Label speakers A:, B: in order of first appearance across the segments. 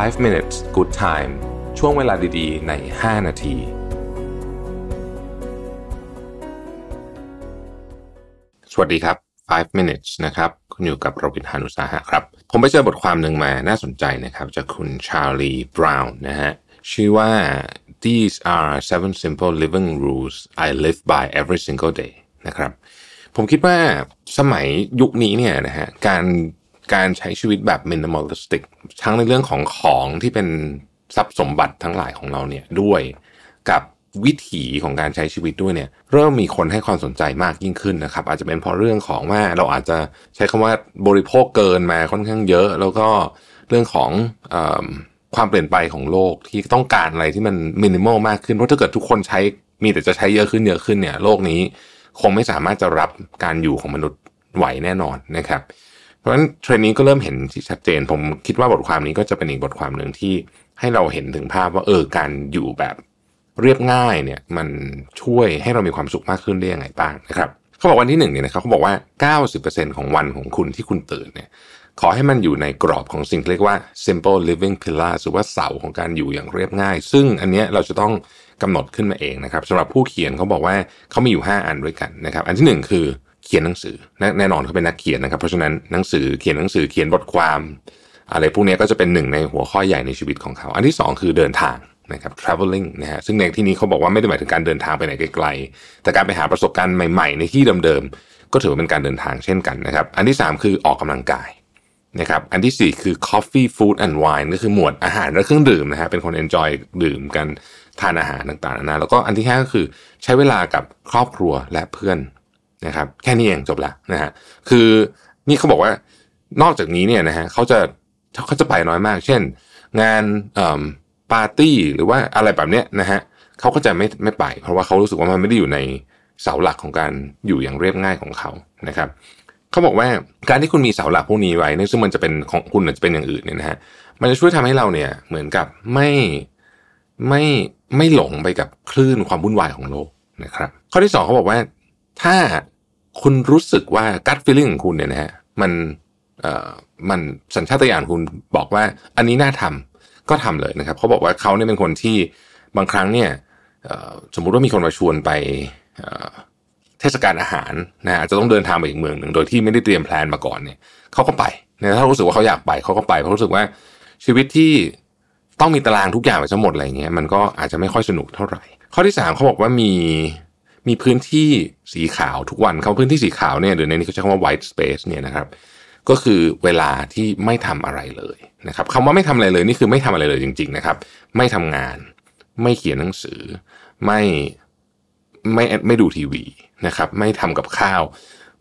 A: 5 minutes good time ช่วงเวลาดีๆ ใน 5 นาที สวัสดีครับ 5 minutes นะครับ คุณอยู่กับโรบินฮานุสาหะครับ ผมไปเจอบทความหนึ่งมาน่าสนใจนะครับ จากคุณชาลีบราวน์นะฮะ ชื่อว่า these are seven simple living rules I live by every single day นะครับ ผมคิดว่าสมัยยุคนี้เนี่ยนะฮะ การ การใช้ชีวิตแบบ minimalistic ทั้งในเรื่องของของที่เป็นทรัพย์สมบัติทั้งหลายของเราเนี่ยด้วยกับวิถีของการใช้ชีวิตด้วยเนี่ย เริ่มมีคนให้ความสนใจมากยิ่งขึ้นนะครับ อาจจะเป็นเพราะเรื่องของว่าเราอาจจะใช้คำว่าบริโภคเกินมาค่อนข้างเยอะ แล้วก็เรื่องของอความเปลี่ยนไปของโลกที่ต้องการอะไรที่มันมินิมอลมากขึ้นเพราะถ้าเกิดทุกคนใช้มีแต่จะใช้เยอะขึ้นเยอะขึ้นเนี่ย โลกนี้คงไม่สามารถจะรับการอยู่ของมนุษย์ไหวแน่นอนนะครับ เพราะฉะนั้นเทรนนี้ก็เริ่มเห็นที่ชัดเจน ผมคิดว่าบทความนี้ก็จะเป็นอีกบทความหนึ่งที่ให้เราเห็นถึงภาพว่าเออการอยู่แบบเรียบง่ายเนี่ยมันช่วยให้เรามีความสุขมากขึ้นได้ยังไงบ้างนะครับเขาบอกวันที่หนึ่งเนี่ยนะครับเขาบอกว่า 90%ของวันของคุณที่คุณตื่นเนี่ยขอให้มันอยู่ในกรอบของสิ่งเรียกว่า simple living pillar หรือว่าเสาของการอยู่อย่างเรียบง่าย ซึ่งอันเนี้ยเราจะต้องกำหนดขึ้นมาเองนะครับสำหรับผู้เขียนเขาบอกว่าเขามีอยู่ 5 อันด้วยกันนะครับ อันที่ 1 คือ เขียนหนังสือแนแน่นอนเขาเป็นนักเขียนนะครับ เพราะฉะนั้นหนังสือเขียนหนังสือเขียนบทความ อะไรพวกนี้ก็จะเป็นหนึ่งในหัวข้อใหญ่ในชีวิตของเขา อันที่ 2 คือเดินทางนะครับ traveling นะฮะซึ่งในที่นี้เขาบอกว่าไม่ได้หมายถึงการเดินทางไปไหนไกลๆแต่การไปหาประสบการณ์ใหม่ๆ ในที่เดิมๆก็ถือว่าเป็นการเดินทางเช่นกันนะครับ อันที่ 3 คือออกกำลังกายนะครับอันที่ 4 คือ coffee food and wine ก็คือหมวดอาหารและเครื่องดื่มนะฮะเป็นคน enjoy ดื่มกันทานอาหารต่างๆนะแล้วก็อันที่5ก็คือใช้เวลากับครอบครัวและเพื่อน นะครับ แค่นี้เองจบละนะฮะคือนี่เขาบอกว่านอกจากนี้เนี่ยนะฮะเขาจะเขาจะไปน้อยมาก เช่น งานปาร์ตี้หรือว่าอะไรแบบเนี้ยนะฮะเขาก็จะไม่ไม่ไป เพราะว่าเขารู้สึกว่ามันไม่ได้อยู่ในเสาหลักของการอยู่อย่างเรียบง่ายของเขานะครับเขาบอกว่าการที่คุณมีเสาหลักพวกนี้ไว้นี่ยซึ่งมันจะเป็นของคุณจะเป็นอย่างอื่นเนี่ยนะฮะมันจะช่วยทำให้เราเนี่ยเหมือนกับไม่ไม่ไม่หลงไปกับคลื่นความวุ่นวายของโลกนะครับ ข้อที่สองเขาบอกว่าถ้า คุณรู้สึกว่ากัดฟีลลิ่งของคุณเนี่ยนะฮะมันเอ่อมันสัญชาตญาณคุณบอกว่า อันนี้น่าทำก็ทำเลยนะครับเขาบอกว่าเขาเนี่ยเป็นคนที่บางครั้งเนี่ยสมมุติว่ามีคนมาชวนไปเทศกาลอาหารนะอาจจะต้องเดินทางไปอีกเมืองหนึ่งโดยที่ไม่ได้เตรียมแพลนมาก่อนเนี่ยเขาก็ไปนะถ้ารู้สึกว่าเขาอยากไปเขาก็ไปเพราะรู้สึกว่าชีวิตที่ต้องมีตารางทุกอย่างไปทั้งหมดอะไรเงี้ยมันก็อาจจะไม่ค่อยสนุกเท่าไหร่ ข้อที่สามเขาบอกว่ามี มีพื้นที่สีขาวทุกวันเขาพื้นที่สีขาวเนี่ยหรือในนี้เขาใช้คำว่า white space เนี่ยนะครับ ก็คือเวลาที่ไม่ทำอะไรเลยนะครับคำว่าไม่ทำอะไรเลยนี่คือไม่ทำอะไรเลยจริง ๆนะครับ ไม่ทำงาน ไม่เขียนหนังสือ ไม่ไม่ไม่ดูทีวีนะครับ ไม่ทำกับข้าว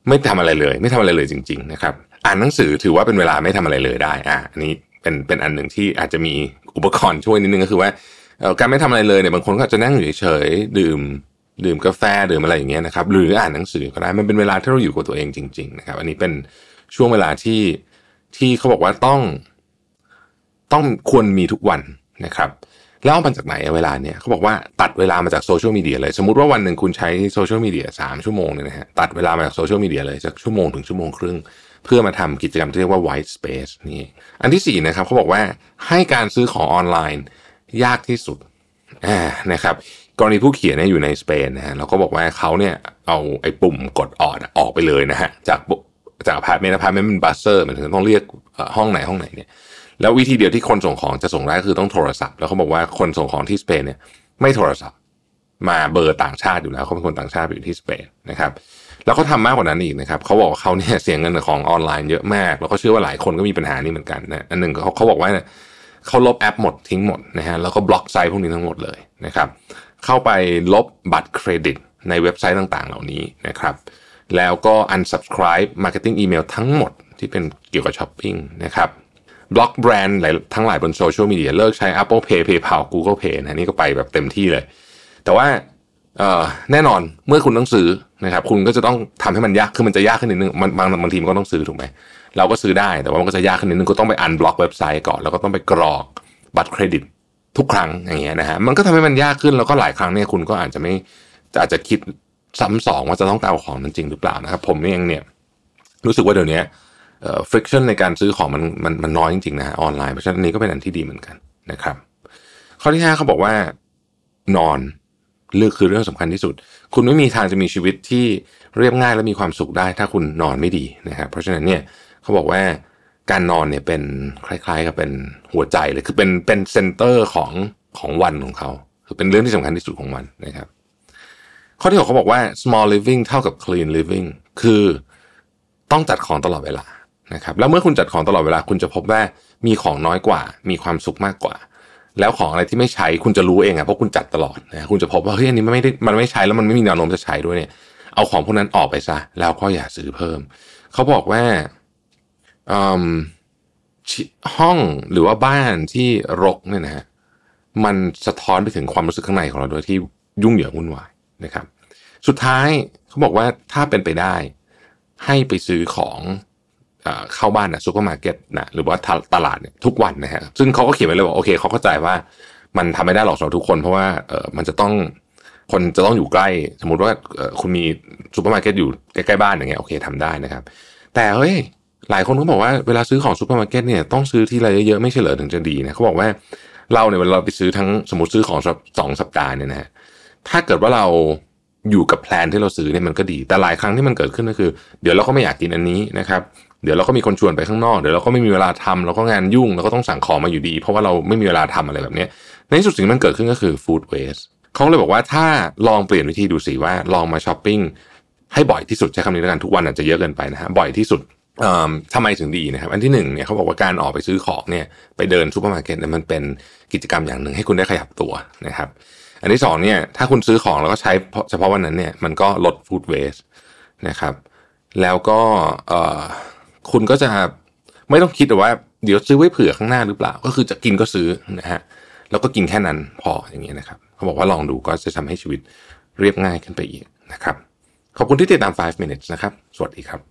A: ไม่ทำอะไรเลย ไม่ทำอะไรเลยจริง ๆ นะครับ อ่านหนังสือถือว่าเป็นเวลาไม่ทำอะไรเลยได้อะอันนี้เป็นเป็นอันหนึ่งที่อาจจะมีอุปกรณ์ช่วยนิดนึงก็คือว่าการไม่ทำอะไรเลยเนี่ยบางคนก็จะนั่งอยู่เฉยๆดื่ม ดื่มกาแฟดื่มอะไรอย่างเงี้ยนะครับ หรืออ่านหนังสือก็ได้มันเป็นเวลาที่เราอยู่กับตัวเองจริง ๆ นะครับ อันนี้เป็นช่วงเวลาที่ที่เขาบอกว่าต้องต้องควรมีทุกวันนะครับ แล้วเอามาจากไหนเวลาเนี่ยเขาบอกว่าตัดเวลามาจากโซเชียลมีเดียเลย สมมติว่าวันหนึ่งคุณใช้โซเชียลมีเดียสามชั่วโมงเนี่ยนะฮะตัดเวลามาจากโซเชียลมีเดียเลยจากชั่วโมงถึงชั่วโมงครึ่ง เพื่อมาทำกิจกรรมที่เรียกว่า white space นี่อันที่สี่นะครับเขาบอกว่าให้การซื้อของออนไลน์ยากที่สุดนะครับ กรณีผู้เขียนเนี่ยอยู่ในสเปนนะฮะเราก็บอกว่าเขาเนี่ยเอาไอ้ปุ่มกดออดออกไปเลยนะฮะจากจากอพาร์ตเมนต์อพาร์ตเมนต์เป็น buzzer มันถึงต้องเรียกห้องไหนห้องไหนเนี่ยแล้ววิธีเดียวที่คนส่งของจะส่งได้คือต้องโทรศัพท์ แล้วเขาบอกว่าคนส่งของที่สเปนเนี่ยไม่โทรศัพท์ มาเบอร์ต่างชาติอยู่แล้วเขาเป็นคนต่างชาติอยู่ที่สเปนนะครับแล้วเขาทามากกว่านั้นอีกนะครับเขาบอกว่าเขาเนี่ยเสียเงินของออนไลน์เยอะมาก แล้วก็เชื่อว่าหลายคนก็มีปัญหานี้เหมือนกันนะอันหนึ่งเขาเขาบอกว่าเขาลบแอปหมดทิ้งหมดนะฮะแล้วก็บล็อกไซต์พวกนี้ทั้งหมดเลยนะครับ เข้าไปลบบัตรเครดิตในเว็บไซต์ต่างๆ เหล่านี้นะครับ แล้วก็ unsubscribe marketing email ทั้งหมดที่เป็นเกี่ยวกับช้อปปิ้งนะครับบล็อกแบรนด์หลายทั้งหลายบนโซเชียลมีเดียเลิกใช้ Apple Pay PayPal Google Pay นะนี่ก็ไปแบบเต็มที่เลย แต่ว่าแน่นอนเมื่อคุณต้องซื้อนะครับคุณก็จะต้องทำให้มันยากคือมันจะยากขึ้นนิดนึงมันบางบางทีมันก็ต้องซื้อถูกไหมเราก็ซื้อได้แต่ว่ามันก็จะยากขึ้นนิดนึงก็ต้องไปอันบล็อกเว็บไซต์ก่อนแล้วก็ต้องไปกรอกบัตรเครดิต ทุกครั้งอย่างเงี้ยนะฮะมันก็ทำให้มันยากขึ้นแล้วก็หลายครั้งเนี่ยคุณก็อาจจะไม่อาจจะคิดซ้ำสองว่าจะต้องเอาของนั้นจริงหรือเปล่านะครับ ผมเองเนี่ยรู้สึกว่าเดี๋ยวนี้เอ่อ friction ในการซื้อของมันมันมันน้อยจริงๆนะฮะออนไลน์เพราะฉะนั้นนี้ก็เป็นอันที่ดีเหมือนกันนะครับ ข้อที่ห้าเขาบอกว่านอนเลือกคือเรื่องสำคัญที่สุด คุณไม่มีทางจะมีชีวิตที่เรียบง่ายและมีความสุขได้ ถ้าคุณนอนไม่ดีนะครับเพราะฉะนั้นเนี่ยเขาบอกว่า การนอนเนี่ยเป็นคล้ายๆ กับเป็นหัวใจเลยคือเป็นเป็นเซนเตอร์ของของวันของเขาคือเป็นเรื่องที่สำคัญที่สุดของวันนะครับ ข้อที่หกเขาบอกว่า small living เท่ากับ clean living คือต้องจัดของตลอดเวลานะครับ แล้วเมื่อคุณจัดของตลอดเวลาคุณจะพบว่ามีของน้อยกว่า มีความสุขมากกว่า แล้วของอะไรที่ไม่ใช้คุณจะรู้เองอะเพราะคุณจัดตลอดนะคุณจะพบว่าเฮ้ยอันนี้มันไม่ได้มันไม่ใช้แล้วมันไม่มีแนวโน้มจะใช้ด้วยเนี่ยเอาของพวกนั้นออกไปซะแล้วก็อย่าซื้อเพิ่ม เขาบอกว่า ห้องหรือว่าบ้านที่รกเนี่ยนะฮะมันสะท้อนไปถึงความรู้สึกข้างในของเราโดยที่ยุ่งเหยิงวุ่นวายนะครับ สุดท้ายเขาบอกว่าถ้าเป็นไปได้ ให้ไปซื้อของเข้าบ้านนะซูเปอร์มาร์เก็ตนะหรือว่าตลาดเนี่ยทุกวันนะฮะซึ่งเขาก็เขียนไว้เลยว่าโอเคเขาเข้าใจว่ามันทำไม่ได้หรอกสำหรับทุกคนเพราะว่าเออมันจะต้องคนจะต้องอยู่ใกล้ สมมุติว่าคุณมีซูเปอร์มาร์เก็ตอยู่ใกล้ๆบ้านอย่างเงี้ยโอเคทำได้นะครับ แต่เฮ้ย หลายคนก็บอกว่าเวลาซื้อของซูเปอร์มาร์เก็ตเนี่ยต้องซื้อที่อะไรเยอะๆไม่ใช่เหรอถึงจะดีนะเขาบอกว่าเราเนี่ยเวลาเราไปซื้อทั้งสมมติซื้อของสองสัปดาห์เนี่ยนะฮะถ้าเกิดว่าเราอยู่กับ plan ที่เราซื้อเนี่ยมันก็ดี แต่หลายครั้งที่มันเกิดขึ้นก็คือ เดี๋ยวเราก็ไม่อยากกินอันนี้นะครับเดี๋ยวเราก็มีคนชวนไปข้างนอกเดี๋ยวเราก็ไม่มีเวลาทำเราก็งานยุ่งเราก็ต้องสั่งของมาอยู่ดี เพราะว่าเราไม่มีเวลาทำอะไรแบบนี้ในที่สุดสิ่งที่มันเกิดขึ้นก็คือ food waste เขาเลยบอกว่าถ้าลองเปลี่ยนวิธีดูสิว่าลองมาช้อปปิ้งให้บ่อยที่สุดใช้คำนี้แล้วกันทุกวันอาจจะเยอะเกินไปนะฮะบ่อยที่สุด ทำไมถึงดีนะครับ อันที่หนึ่งเนี่ยเขาบอกว่าการออกไปซื้อของเนี่ยไปเดินซูเปอร์มาร์เก็ตเนี่ยมันเป็นกิจกรรมอย่างหนึ่งให้คุณได้ขยับตัวนะครับ อันที่สองเนี่ยถ้าคุณซื้อของแล้วก็ใช้เฉพาะวันนั้นเนี่ยมันก็ลด food waste นะครับ แล้วก็คุณก็จะไม่ต้องคิดว่า เดี๋ยวซื้อไว้เผื่อข้างหน้าหรือเปล่า ก็คือจะกินก็ซื้อนะฮะแล้วก็กินแค่นั้นพออย่างเงี้ยนะครับเขาบอกว่าลองดูก็จะทำให้ชีวิตเรียบง่ายขึ้นไปอีกนะครับ ขอบคุณที่ติดตาม 5 minutes นะครับ สวัสดีครับ